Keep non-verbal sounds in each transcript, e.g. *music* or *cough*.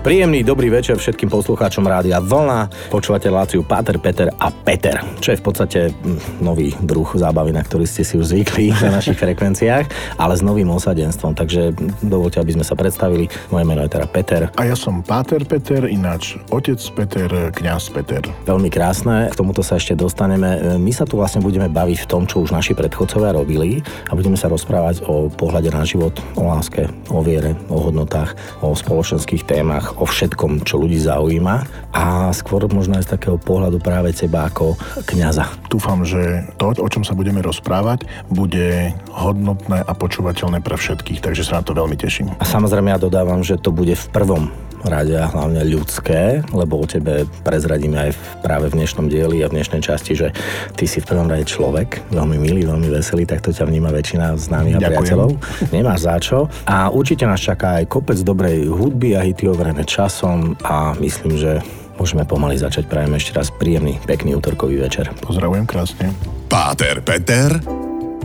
Príjemný dobrý večer všetkým poslucháčom Rádia Vlna. Počúvate reláciu Páter, Peter a Peter, čo je v podstate hm, nový druh zábavy, na ktorý ste si už zvykli na našich *laughs* frekvenciách, ale s novým osadenstvom. Takže dovolte, aby sme sa predstavili. Moje meno je teda Peter. A ja som Páter Peter, ináč otec Peter, kňaz Peter. Veľmi krásne, k tomuto sa ešte dostaneme. My sa tu vlastne budeme baviť v tom, čo už naši predchodcovia robili a budeme sa rozprávať o pohľade na život, o láske, o viere, o hodnotách, o spoločenských témach, o všetkom, čo ľudí zaujíma a skôr možno aj z takého pohľadu práve teba ako kňaza. Dúfam, že to, o čom sa budeme rozprávať, bude hodnotné a počúvateľné pre všetkých, takže sa na to veľmi teším. A samozrejme ja dodávam, že to bude v prvom rade a hlavne ľudské, lebo o tebe prezradíme aj v, práve v dnešnom dieli a v dnešnej časti, že ty si v prvom rade človek, veľmi milý, veľmi veselý, tak to ťa vníma väčšina známych a priateľov. Nemáš za čo. A určite nás čaká aj kopec dobrej hudby a hity overené časom a myslím, že môžeme pomaly začať. Prajem ešte raz príjemný, pekný útorkový večer. Pozdravujem krásne. Páter Peter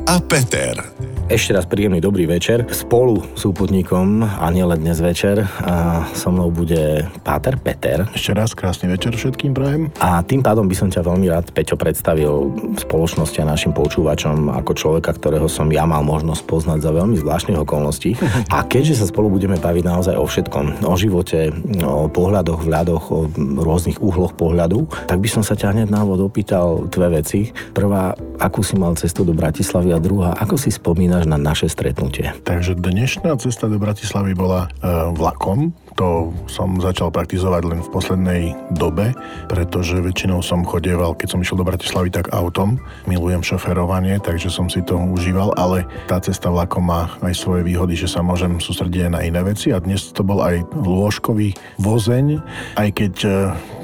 a Peter. Ešte raz príjemný dobrý večer. Spolu s úputníkom a nielen dnes večer a so mnou bude Páter Peter. Ešte raz krásny večer všetkým prajem. A tým pádom by som ťa veľmi rád, Peťo, predstavil spoločnosti a našim počúvačom ako človeka, ktorého som ja mal možnosť poznať za veľmi zvláštnych okolností. A keďže sa spolu budeme baviť naozaj o všetkom, o živote, o pohľadoch, vľadoch, o rôznych uhloch pohľadu, tak by som sa ťa hneď na úvod opýtal dve veci. Prvá, akú si mal cestu do Bratislavy a druhá, ako si spomínaš spomínaš na naše stretnutie? Takže dnešná cesta do Bratislavy bola e, vlakom. To som začal praktizovať len v poslednej dobe, pretože väčšinou som chodieval, keď som išiel do Bratislavy, tak autom. Milujem šoferovanie, takže som si to užíval, ale tá cesta vlakom má aj svoje výhody, že sa môžem sústrediť na iné veci a dnes to bol aj lôžkový vozeň, aj keď e,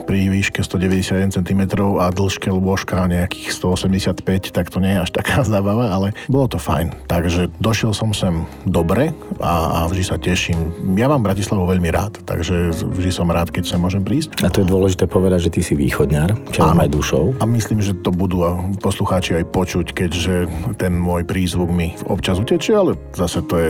pri výške 191 cm a dĺžke lôžka nejakých 185, tak to nie je až taká *laughs* zábava, ale bolo to fajn. Takže došiel som sem dobre a, a vždy sa teším. Ja mám Bratislavu veľmi rád, takže vždy som rád, keď sa môžem prísť. A to je dôležité povedať, že ty si východňar, čo aj dušou. A myslím, že to budú poslucháči aj počuť, keďže ten môj prízvuk mi občas utečie, ale zase to je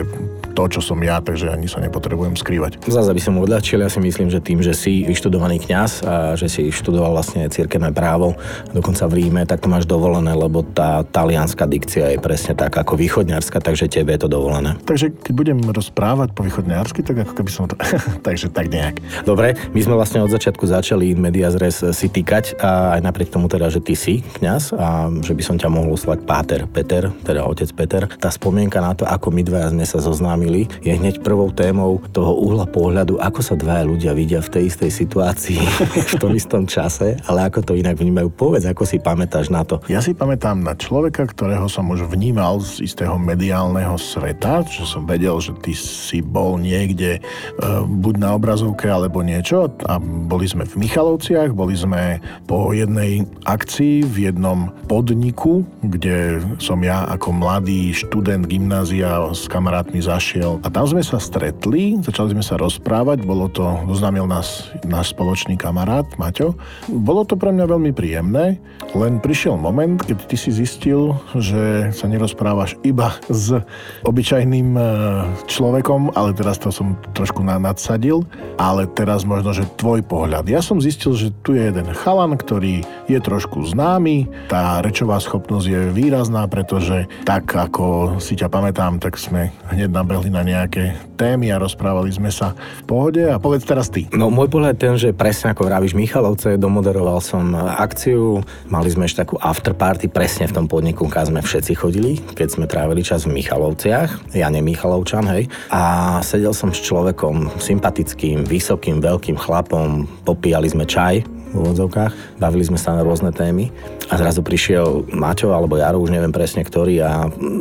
to, čo som ja, takže ani sa nepotrebujem skrývať. Zase by som odľahčil, ja si myslím, že tým, že si vyštudovaný kňaz a že si študoval vlastne cirkevné právo, dokonca v Ríme, tak to máš dovolené, lebo tá talianská dikcia je presne tak ako východňarská, takže tebe je to dovolené. Takže keď budem rozprávať po východňarsky, tak ako keby som to... *laughs* takže tak nejak. Dobre, my sme vlastne od začiatku začali media zres si týkať a aj napriek tomu teda, že ty si kňaz a že by som ťa mohol slať Páter Peter, teda otec Peter. Tá spomienka na to, ako my dvaja sme sa zoznámili, je hneď prvou témou toho uhla pohľadu, ako sa dvaja ľudia vidia v tej istej situácii v *laughs* tom istom čase, ale ako to inak vnímajú. Povedz, ako si pamätáš na to. Ja si pamätám na človeka, ktorého som už vnímal z istého mediálneho sveta, že som vedel, že ty si bol niekde e, buď na obrazovke alebo niečo a boli sme v Michalovciach, boli sme po jednej akcii v jednom podniku, kde som ja ako mladý študent gymnázia s kamarátmi zašiel a tam sme sa stretli, začali sme sa rozprávať, bolo to, zoznámil nás náš spoločný kamarát Maťo. Bolo to pre mňa veľmi príjemné, len prišiel moment, keď ty si zistil, že sa nerozprávaš iba s obyčajným e, človekom, ale teraz to som trošku nadsadil, ale teraz možno, že tvoj pohľad. Ja som zistil, že tu je jeden chalan, ktorý je trošku známy, tá rečová schopnosť je výrazná, pretože tak ako si ťa pamätám, tak sme hneď nabehli na nejaké témy a rozprávali sme sa v pohode a povedz teraz ty. No môj pohľad je ten, že presne ako vravíš Michalovce, domoderoval som akciu, mali sme ešte takú afterparty presne v tom podniku, kam sme všetci chodili, keď sme trávili čas v Michalovciach, ja nie Michalovčan, hej, a sedel som s človekom sympatickým, vysokým, veľkým chlapom, popíjali sme čaj, v úvodzovkách. Bavili sme sa na rôzne témy a zrazu prišiel Maťo alebo Jaro, už neviem presne ktorý a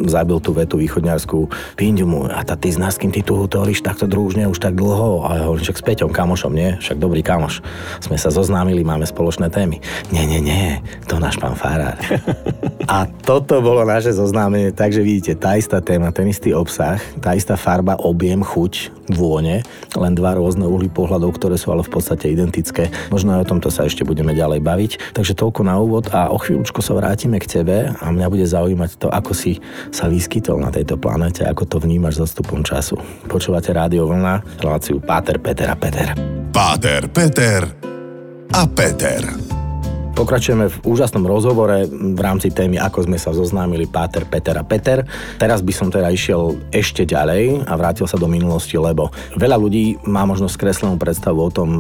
zabil tú vetu východňarskú Pindu mu a tá ty nás, kým ty tu hovoríš takto družne už tak dlho a ja hovorím, však s Peťom, kamošom, nie? Však dobrý kamoš. Sme sa zoznámili, máme spoločné témy. Nie, nie, nie, to náš pán Farár. a toto bolo naše zoznámenie, takže vidíte, tá istá téma, ten istý obsah, tá istá farba, objem, chuť, vône, len dva rôzne uhly pohľadov, ktoré sú ale v podstate identické. Možno aj o tomto sa ešte budeme ďalej baviť. Takže toľko na úvod a o chvíľučku sa vrátime k tebe a mňa bude zaujímať to, ako si sa vyskytol na tejto planete, ako to vnímaš s odstupom času. Počúvate Rádio Vlna, reláciu Páter, Peter a Peter. Páter, Peter a Peter. Pokračujeme v úžasnom rozhovore v rámci témy, ako sme sa zoznámili Páter, Peter a Peter. Teraz by som teda išiel ešte ďalej a vrátil sa do minulosti, lebo veľa ľudí má možno skreslenú predstavu o tom,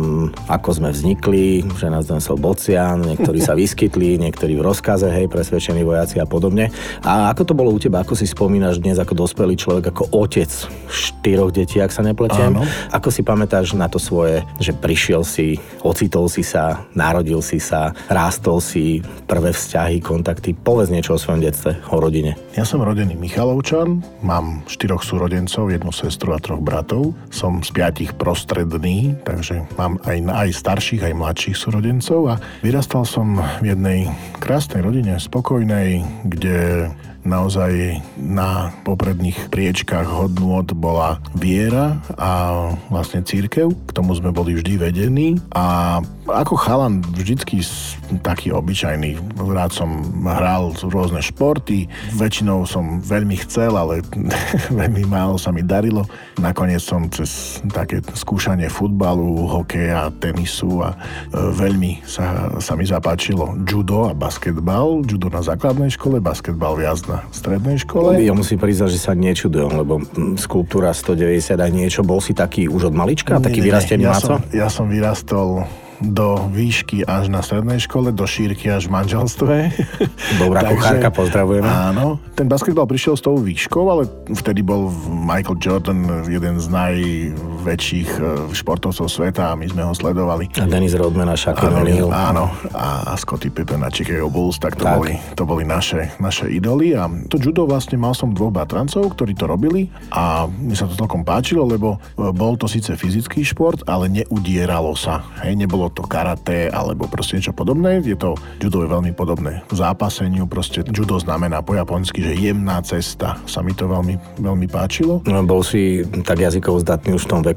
ako sme vznikli, že nás donesol Bocian, niektorí sa *laughs* vyskytli, niektorí v rozkaze, hej, presvedčení vojaci a podobne. A ako to bolo u teba? Ako si spomínaš dnes ako dospelý človek, ako otec štyroch detí, ak sa nepletiem? Áno. Ako si pamätáš na to svoje, že prišiel si, ocitol si sa, narodil si sa, rád rástol si prvé vzťahy, kontakty. Povedz niečo o svojom detstve, o rodine. Ja som rodený Michalovčan, mám štyroch súrodencov, jednu sestru a troch bratov. Som z piatich prostredný, takže mám aj, aj starších, aj mladších súrodencov a vyrastal som v jednej krásnej rodine, spokojnej, kde naozaj na popredných priečkách hodnôt bola viera a vlastne církev. K tomu sme boli vždy vedení a ako chalan vždycky taký obyčajný. Rád som hral rôzne športy, väčšinou som veľmi chcel, ale *laughs* veľmi málo sa mi darilo. Nakoniec som cez také skúšanie futbalu, hokeja, tenisu a e, veľmi sa, sa mi zapáčilo judo a basketbal. Judo na základnej škole, basketbal viac na strednej škole. Ja musím priznať, že sa nečudujem, lebo skulptúra 190 a niečo, bol si taký už od malička, nie, taký vyrastený ja som, ja som vyrastol do výšky až na strednej škole, do šírky až v manželstve. *laughs* Dobrá kuchárka, pozdravujeme. Áno, ten basketbal prišiel s tou výškou, ale vtedy bol Michael Jordan jeden z najväčších e, športovcov sveta a my sme ho sledovali. A Dennis Rodman a Shaquille O'Neal. Áno, a Scotty Pippen a Chicago Bulls, tak to, tak. Boli, to boli naše, naše idoly a to judo vlastne mal som dvoch bratrancov, ktorí to robili a mi sa to celkom páčilo, lebo e, bol to síce fyzický šport, ale neudieralo sa. Hej, nebolo to karate alebo proste niečo podobné. Je to, judo je veľmi podobné zápaseniu, proste judo znamená po japonsky, že jemná cesta. Sa mi to veľmi, veľmi páčilo. No, bol si tak jazykovo zdatný už v tom veku?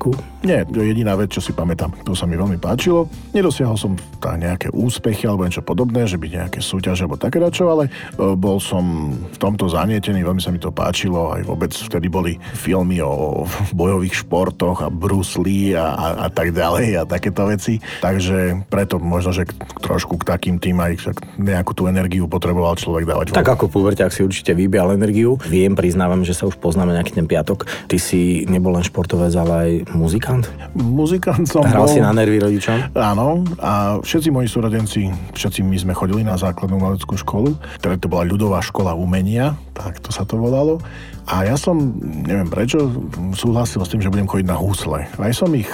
Nie, to je jediná vec, čo si pamätám. To sa mi veľmi páčilo. Nedosiahol som tá nejaké úspechy alebo niečo podobné, že by nejaké súťaže alebo také dačo, ale e, bol som v tomto zanietený, veľmi sa mi to páčilo. Aj vôbec vtedy boli filmy o bojových športoch a Bruce Lee a, a, a tak ďalej a takéto veci. Takže preto možno, že trošku k takým tým aj nejakú tú energiu potreboval človek dávať. Tak ako ak si určite vybial energiu. Viem, priznávam, že sa už poznáme nejaký ten piatok. Ty si nebol len športovec, ale aj muzikant? Muzikant som Hral bol... si na nervy rodičom? Áno. A všetci moji súrodenci, všetci my sme chodili na základnú maleckú školu, ktorá to bola ľudová škola umenia, tak to sa to volalo. A ja som, neviem prečo, súhlasil s tým, že budem chodiť na husle. Aj som ich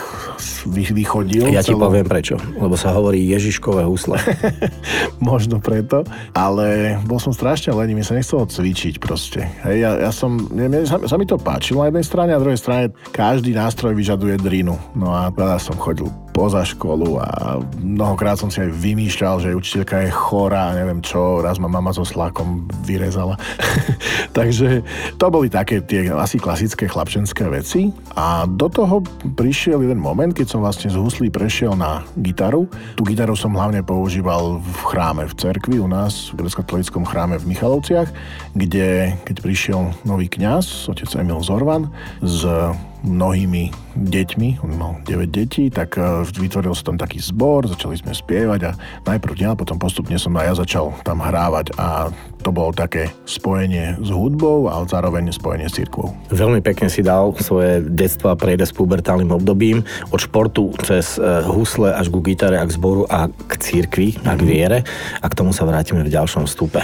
vychodil. Ja ti celom... poviem prečo, lebo sa hovorí Ježiškové husle. *laughs* Možno preto, ale bol som strašne lený, mi sa nechcelo cvičiť proste. Hej, ja, ja som, neviem, sa, sa mi to páčilo na jednej strane a na druhej strane každý nástroj vyžaduje drinu. No a teda som chodil poza školu a mnohokrát som si aj vymýšľal, že učiteľka je chorá, neviem čo, raz ma mama so slákom vyrezala. *laughs* Takže to boli také tie asi klasické chlapčenské veci a do toho prišiel jeden moment, keď som vlastne z huslí prešiel na gitaru. Tu gitaru som hlavne používal v chráme, v cerkvi u nás, v grecko chráme v Michalovciach, kde keď prišiel nový kňaz, otec Emil Zorvan, z mnohými deťmi, on mal 9 detí, tak e, vytvoril sa tam taký zbor, začali sme spievať a najprv ja, potom postupne som aj ja začal tam hrávať a to bolo také spojenie s hudbou a zároveň spojenie s cirkvou. Veľmi pekne si dal svoje detstvo a prejde s pubertálnym obdobím od športu cez e, husle až ku gitare a k zboru a k cirkvi a k mhm. viere a k tomu sa vrátime v ďalšom stupe.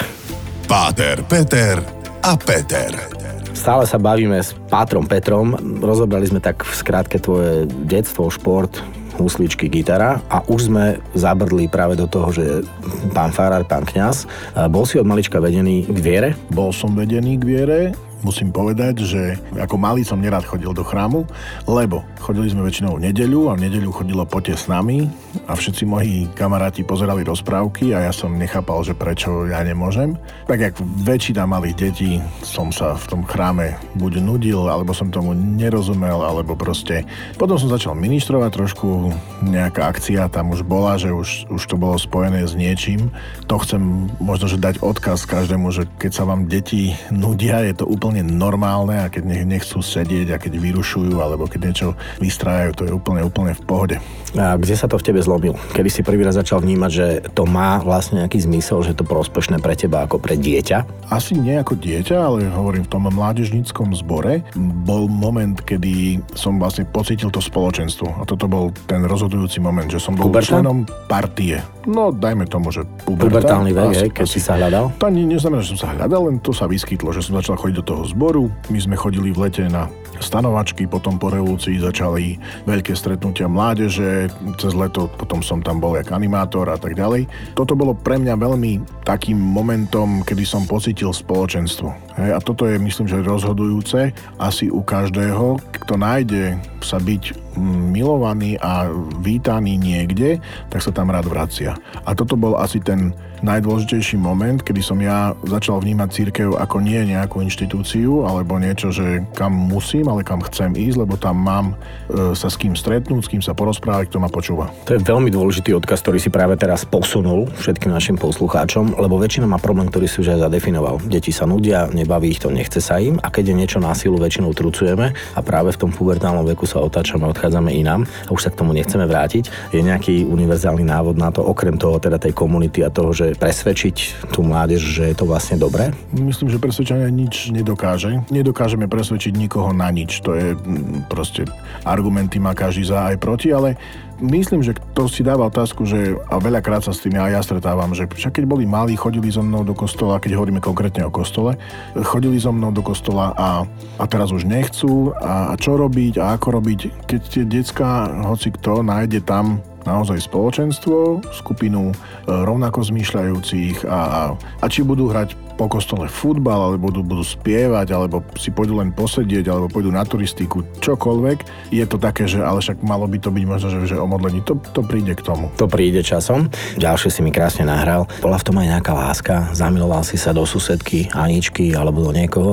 Páter, Peter a Peter. Stále sa bavíme s Pátrom Petrom. Rozobrali sme tak v skrátke tvoje detstvo, šport, husličky, gitara a už sme zabrdli práve do toho, že pán farár, pán kňaz, bol si od malička vedený k viere? Bol som vedený k viere, musím povedať, že ako malý som nerad chodil do chrámu, lebo chodili sme väčšinou v nedeľu a v nedeľu chodilo pote s nami a všetci moji kamaráti pozerali rozprávky a ja som nechápal, že prečo ja nemôžem. Tak jak väčšina malých detí som sa v tom chráme buď nudil, alebo som tomu nerozumel, alebo proste... Potom som začal ministrovať trošku, nejaká akcia tam už bola, že už, už to bolo spojené s niečím. To chcem možno, že dať odkaz každému, že keď sa vám deti nudia, je to úplne úplne normálne a keď nechcú sedieť a keď vyrušujú alebo keď niečo vystrájajú, to je úplne, úplne v pohode. A kde sa to v tebe zlomil? Kedy si prvý raz začal vnímať, že to má vlastne nejaký zmysel, že to prospešné pre teba ako pre dieťa? Asi nie ako dieťa, ale hovorím v tom mládežníckom zbore. Bol moment, kedy som vlastne pocítil to spoločenstvo a toto bol ten rozhodujúci moment, že som bol členom partie. No, dajme tomu, že puberta. Pubertálny vek, asi, keď asi, si sa hľadal? To ani neznamená, že som sa hľadal, len to sa vyskytlo, že som začal chodiť do toho zboru. My sme chodili v lete na stanovačky, potom po revolúcii začali veľké stretnutia mládeže, cez leto potom som tam bol jak animátor a tak ďalej. Toto bolo pre mňa veľmi takým momentom, kedy som pocitil spoločenstvo. Hej, a toto je myslím, že rozhodujúce asi u každého, kto nájde sa byť milovaný a vítaný niekde, tak sa tam rád vracia. A toto bol asi ten najdôležitejší moment, kedy som ja začal vnímať církev ako nie nejakú inštitúciu alebo niečo, že kam musím, ale kam chcem ísť, lebo tam mám e, sa s kým stretnúť, s kým sa porozprávať, kto ma počúva. To je veľmi dôležitý odkaz, ktorý si práve teraz posunul všetkým našim poslucháčom, lebo väčšina má problém, ktorý si už aj zadefinoval. Deti sa nudia, nebaví ich to, nechce sa im a keď je niečo na silu, väčšinou trucujeme a práve v tom pubertálnom veku sa otáčame, odchádzame inám a už sa k tomu nechceme vrátiť. Je nejaký univerzálny návod na to, okrem toho teda tej komunity a toho, že presvedčiť tú mládež, že je to vlastne dobré? Myslím, že presvedčenie nič nedokáže. Nedokážeme presvedčiť nikoho na nič. To je mm, proste argumenty má každý za aj proti, ale myslím, že to si dáva otázku, že a veľakrát sa s tým aj ja stretávam, že však keď boli malí, chodili so mnou do kostola, keď hovoríme konkrétne o kostole, chodili so mnou do kostola a, a teraz už nechcú a, a čo robiť a ako robiť, keď tie decka, hoci kto, nájde tam naozaj spoločenstvo, skupinu e, rovnako zmýšľajúcich a, a, a či budú hrať po kostole futbal, alebo budú, budú spievať, alebo si pôjdu len posedieť, alebo pôjdu na turistiku, čokoľvek. Je to také, že ale však malo by to byť možno, že, že o modlení. To, to príde k tomu. To príde časom. Ďalšie si mi krásne nahral. Bola v tom aj nejaká láska? Zamiloval si sa do susedky, Aničky, alebo do niekoho?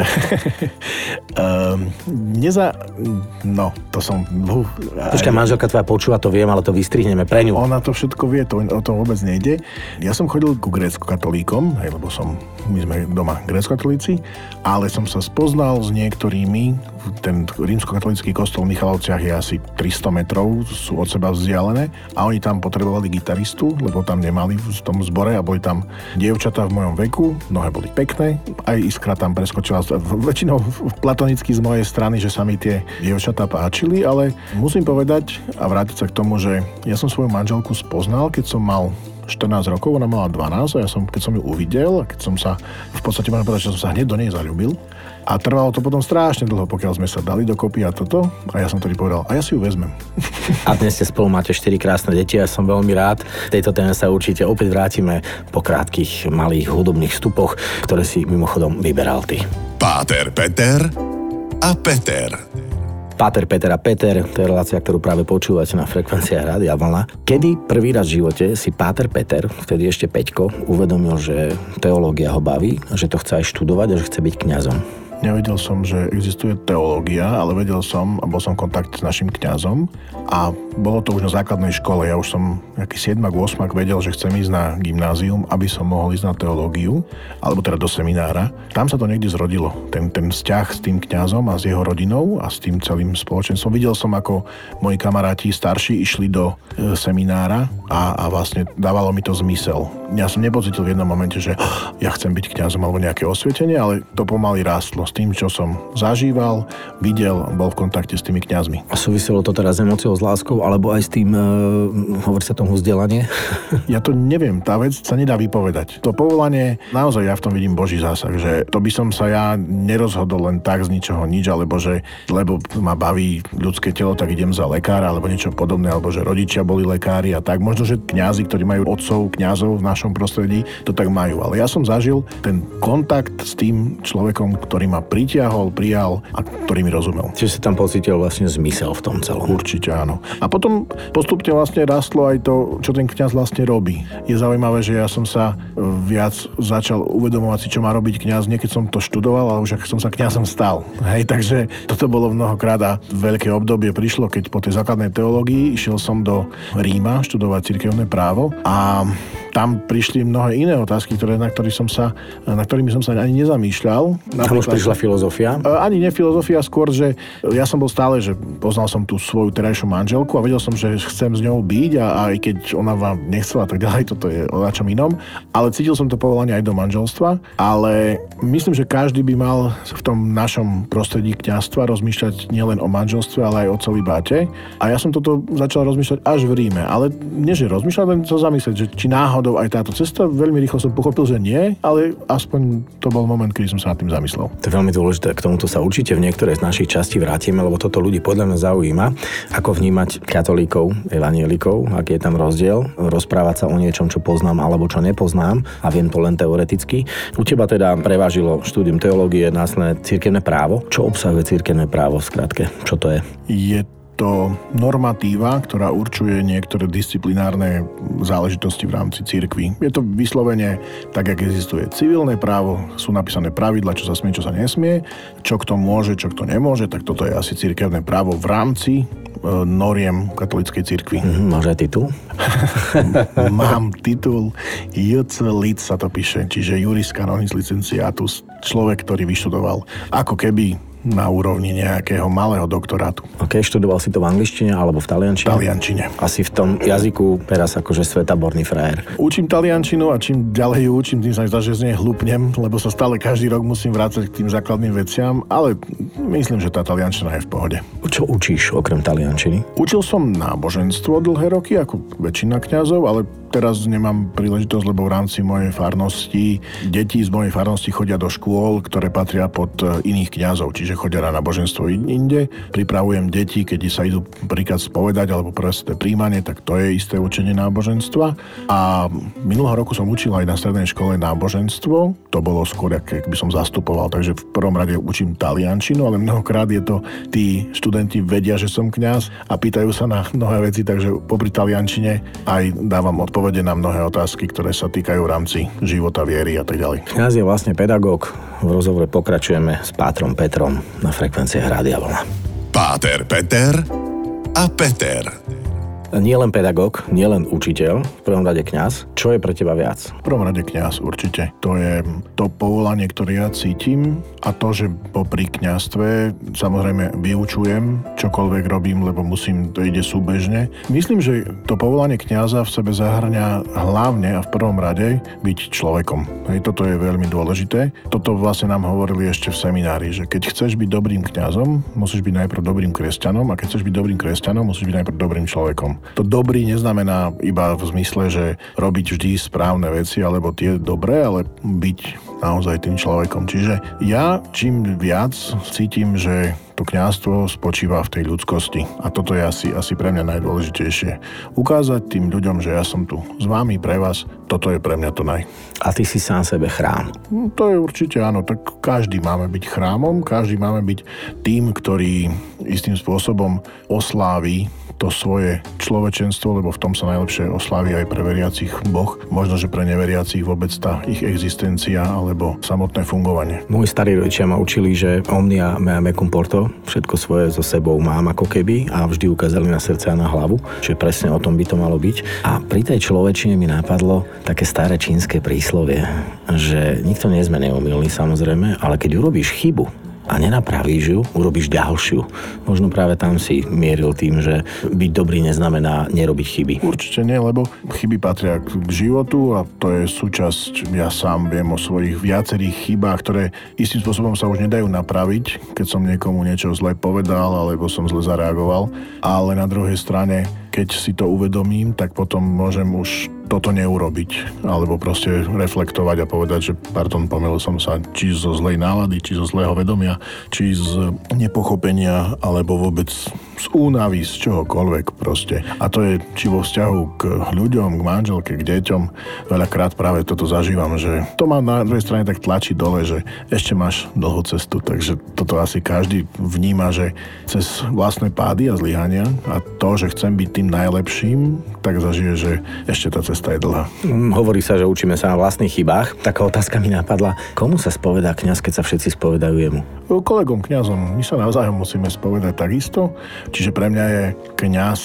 um, *laughs* neza... No, to som... Počkaj, manželka tvoja počúva, to viem, ale to vystrihneme pre ňu. Ona to všetko vie, to, o tom vôbec nejde. Ja som chodil ku grécko-katolíkom, hej, lebo som, my sme doma grécko-katolíci, ale som sa spoznal s niektorými, ten rímsko-katolícky kostol v Michalovciach je asi 300 metrov, sú od seba vzdialené a oni tam potrebovali gitaristu, lebo tam nemali v tom zbore a boli tam dievčatá v mojom veku, mnohé boli pekné, aj iskra tam preskočila, väčšinou platonicky z mojej strany, že sa mi tie dievčatá páčili, ale musím povedať a vrátiť sa k tomu, že ja som svoju manželku spoznal, keď som mal 14 rokov, ona mala 12 a ja som, keď som ju uvidel, keď som sa, v podstate môžem povedať, že som sa hneď do nej zalúbil. A trvalo to potom strašne dlho, pokiaľ sme sa dali dokopy a toto. A ja som tedy povedal, a ja si ju vezmem. *laughs* A dnes ste spolu máte 4 krásne deti a som veľmi rád. V tejto téme sa určite opäť vrátime po krátkých malých hudobných vstupoch, ktoré si mimochodom vyberal ty. Páter Peter a Peter. Páter Peter a Peter, to je relácia, ktorú práve počúvate na frekvenciách Rádia Vlna. Kedy prvý raz v živote si Páter Peter, vtedy ešte Peťko, uvedomil, že teológia ho baví, že to chce aj študovať a že chce byť kňazom? Nevedel som, že existuje teológia, ale vedel som a bol som v kontakte s našim kňazom a bolo to už na základnej škole. Ja už som nejaký 7 8 vedel, že chcem ísť na gymnázium, aby som mohol ísť na teológiu, alebo teda do seminára. Tam sa to niekde zrodilo. Ten, ten vzťah s tým kňazom a s jeho rodinou a s tým celým spoločenstvom. Videl som, ako moji kamaráti starší išli do e, seminára a, a vlastne dávalo mi to zmysel. Ja som nepocitil v jednom momente, že ja chcem byť kňazom alebo nejaké osvietenie, ale to pomaly rástlo s tým, čo som zažíval, videl, bol v kontakte s tými kňazmi. A súviselo to teraz s emóciou, s láskou, alebo aj s tým, e, hovorí sa tomu vzdelanie? *laughs* ja to neviem, tá vec sa nedá vypovedať. To povolanie, naozaj ja v tom vidím Boží zásah, že to by som sa ja nerozhodol len tak z ničoho nič, alebo že lebo ma baví ľudské telo, tak idem za lekára, alebo niečo podobné, alebo že rodičia boli lekári a tak. Možno, že kňazi, ktorí majú otcov, kňazov v našom prostredí, to tak majú. Ale ja som zažil ten kontakt s tým človekom, ktorý ma pritiahol, prijal a ktorý mi rozumel. Čiže si tam pocítil vlastne zmysel v tom celom. Určite áno. A potom postupne vlastne rastlo aj to, čo ten kňaz vlastne robí. Je zaujímavé, že ja som sa e, viac začal uvedomovať si, čo má robiť kňaz, nie keď som to študoval, ale už ak som sa kňazom stal. Hej, takže toto bolo mnohokrát a veľké obdobie prišlo, keď po tej základnej teológii išiel som do Ríma študovať cirkevné právo a tam prišli mnohé iné otázky, ktoré, na, ktorý som sa, na ktorými som sa ani nezamýšľal. Tam už prišla filozofia? E, ani nie filozofia, skôr, že ja som bol stále, že poznal som tú svoju terajšiu manželku a vedel som, že chcem s ňou byť a aj keď ona vám nechcela tak ďalej, toto je o čom inom. Ale cítil som to povolanie aj do manželstva, ale myslím, že každý by mal v tom našom prostredí kňazstva rozmýšľať nielen o manželstve, ale aj o celý báte. A ja som toto začal rozmýšľať až v Ríme. Ale nie, že rozmýšľať, len sa zamyslieť, že či náhodou náhodou aj táto cesta? Veľmi rýchlo som pochopil, že nie, ale aspoň to bol moment, kedy som sa nad tým zamyslel. To je veľmi dôležité, k tomuto sa určite v niektorej z našich častí vrátime, lebo toto ľudí podľa mňa zaujíma, ako vnímať katolíkov, evanielikov, aký je tam rozdiel, rozprávať sa o niečom, čo poznám alebo čo nepoznám a viem to len teoreticky. U teba teda prevážilo štúdium teológie, následne cirkevné právo. Čo obsahuje cirkevné právo v skratke? Čo to je? Je to normatíva, ktorá určuje niektoré disciplinárne záležitosti v rámci cirkvy. Je to vyslovene tak, ako existuje civilné právo, sú napísané pravidla, čo sa smie, čo sa nesmie, čo kto môže, čo kto nemôže, tak toto je asi cirkevné právo v rámci e, noriem katolíckej cirkvi. Mm, máš aj titul? *laughs* Mám titul JC Lic sa to píše, čiže Juris Canonis Licenciatus, človek, ktorý vyštudoval ako keby na úrovni nejakého malého doktorátu. Ok, študoval si to v angličtine alebo v taliančine? V taliančine. Asi v tom jazyku teraz akože svetaborný frajer. Učím taliančinu a čím ďalej ju učím, tým sa zdá, že z nej hlupnem, lebo sa stále každý rok musím vrácať k tým základným veciam, ale myslím, že tá taliančina je v pohode. Čo učíš okrem taliančiny? Učil som náboženstvo dlhé roky, ako väčšina kňazov, ale teraz nemám príležitosť, lebo v rámci mojej farnosti deti z mojej farnosti chodia do škôl, ktoré patria pod e, iných kňazov, čiže chodia na náboženstvo inde. Pripravujem deti, keď sa idú príklad spovedať alebo prvé príjmanie, tak to je isté učenie náboženstva. A minulého roku som učil aj na strednej škole náboženstvo. To bolo skôr, ak by som zastupoval, takže v prvom rade učím taliančinu, ale mnohokrát je to, tí študenti vedia, že som kňaz a pýtajú sa na mnohé veci, takže popri taliančine aj dávam odpoveď odpovede na mnohé otázky, ktoré sa týkajú v rámci života, viery a tak ďalej. Kňaz je vlastne pedagóg. V rozhovore pokračujeme s Pátrom Petrom na frekvencii Rádia Vlna. Páter Peter a Peter nie len pedagóg, nie len učiteľ, v prvom rade kňaz. Čo je pre teba viac? V prvom rade kňaz určite. To je to povolanie, ktoré ja cítim a to, že popri kňazstve samozrejme vyučujem, čokoľvek robím, lebo musím, to ide súbežne. Myslím, že to povolanie kňaza v sebe zahrňa hlavne a v prvom rade byť človekom. Hej, toto je veľmi dôležité. Toto vlastne nám hovorili ešte v seminári, že keď chceš byť dobrým kňazom, musíš byť najprv dobrým kresťanom a keď chceš byť dobrým kresťanom, musíš byť najprv dobrým človekom. To dobrý neznamená iba v zmysle, že robiť vždy správne veci alebo tie dobré, ale byť naozaj tým človekom. Čiže ja čím viac cítim, že to kňazstvo spočíva v tej ľudskosti. A toto je asi, asi pre mňa najdôležitejšie. Ukázať tým ľuďom, že ja som tu s vami, pre vás, toto je pre mňa to naj. A ty si sám sebe chrám. No, to je určite áno, tak každý máme byť chrámom, každý máme byť tým, ktorý istým spôsobom oslávi to svoje človečenstvo, lebo v tom sa najlepšie oslaví aj pre veriacich Boh. Možno, že pre neveriacich vôbec tá ich existencia alebo samotné fungovanie. Moji starí rodičia ma učili, že omnia mea mecum porto, všetko svoje so sebou mám ako keby a vždy ukázali na srdce a na hlavu, čiže presne o tom by to malo byť. A pri tej človečine mi napadlo také staré čínske príslovie, že nikto nie sme neumilný samozrejme, ale keď urobíš chybu, a nenapravíš ju, urobíš ďalšiu. Možno práve tam si mieril tým, že byť dobrý neznamená nerobiť chyby. Určite nie, lebo chyby patria k životu a to je súčasť, ja sám viem o svojich viacerých chybách, ktoré istým spôsobom sa už nedajú napraviť, keď som niekomu niečo zle povedal alebo som zle zareagoval, ale na druhej strane keď si to uvedomím, tak potom môžem už toto neurobiť, alebo proste reflektovať a povedať, že pardon, pomýlil som sa či zo zlej nálady, či zo zlého vedomia, či z nepochopenia, alebo vôbec z únavy, z čohokoľvek proste. A to je či vo vzťahu k ľuďom, k manželke, k deťom. Veľakrát práve toto zažívam, že to ma na druhej strane tak tlačí dole, že ešte máš dlhú cestu, takže toto asi každý vníma, že cez vlastné pády a zlyhania a to, že chcem byť tým najlepším, tak zažije, že ešte tá cesta cesta je dlhá. Mm, hovorí sa, že učíme sa na vlastných chybách. Taká otázka mi napadla. Komu sa spovedá kňaz, keď sa všetci spovedajú jemu? Kolegom kňazom. My sa navzájom musíme spovedať takisto. Čiže pre mňa je kňaz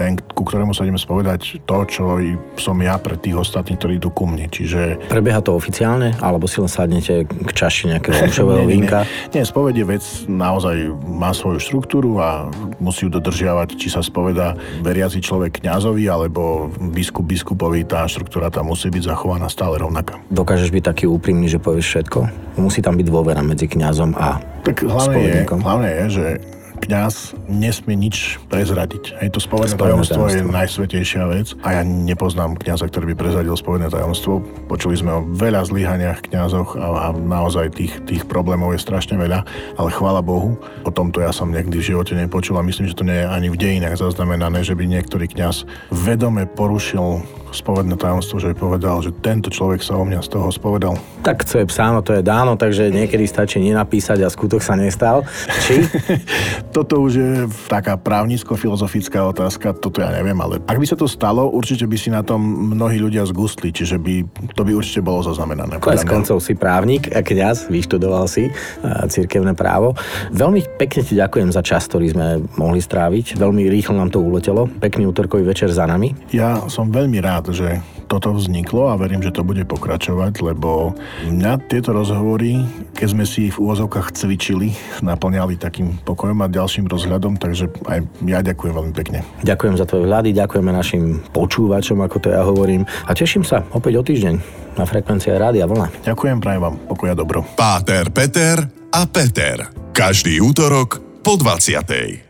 ten, ku ktorému sa ideme spovedať to, čo som ja pre tých ostatných, ktorí idú ku mne. Čiže... Prebieha to oficiálne, alebo si len sadnete k čaši nejakého *laughs* rušového vínka? Nie, nie, spovedie vec naozaj má svoju štruktúru a musí ju dodržiavať, či sa spoveda veriaci človek kňazovi alebo biskup biskupovi, tá štruktúra tam musí byť zachovaná stále rovnaká. Dokážeš byť taký úprimný, že povieš všetko? Musí tam byť dôvera medzi kňazom a tak hlavne je, hlavne je, že kňaz nesmie nič prezradiť. Hej, to spovedné tajomstvo je najsvetejšia vec a ja nepoznám kňaza, ktorý by prezradil spovedné tajomstvo. Počuli sme o veľa zlyhaniach kňazoch a, a naozaj tých, tých problémov je strašne veľa, ale chvála Bohu, o tomto ja som nikdy v živote nepočul a myslím, že to nie je ani v dejinách zaznamenané, že by niektorý kňaz vedome porušil spovedné tajomstvo, že povedal, že tento človek sa o mňa z toho spovedal. Tak co je psáno, to je dáno, takže niekedy stačí nenapísať a skutok sa nestal. Či? *laughs* toto už je taká právnicko-filozofická otázka, toto ja neviem, ale ak by sa to stalo, určite by si na tom mnohí ľudia zgustli, čiže by, to by určite bolo zaznamenané. Konec koncov si právnik a kňaz, vyštudoval si cirkevné právo. Veľmi pekne ti ďakujem za čas, ktorý sme mohli stráviť. Veľmi rýchlo nám to uletelo. Pekný útorkový večer za nami. Ja som veľmi rád, rád, že toto vzniklo a verím, že to bude pokračovať, lebo mňa tieto rozhovory, keď sme si ich v úvozovkách cvičili, naplňali takým pokojom a ďalším rozhľadom, takže aj ja ďakujem veľmi pekne. Ďakujem za tvoje vlády, ďakujeme našim počúvačom, ako to ja hovorím a teším sa opäť o týždeň na frekvencii Rádia Vlna. Ďakujem, prajem vám pokoja dobro. Páter, Peter a Peter. Každý útorok po 20.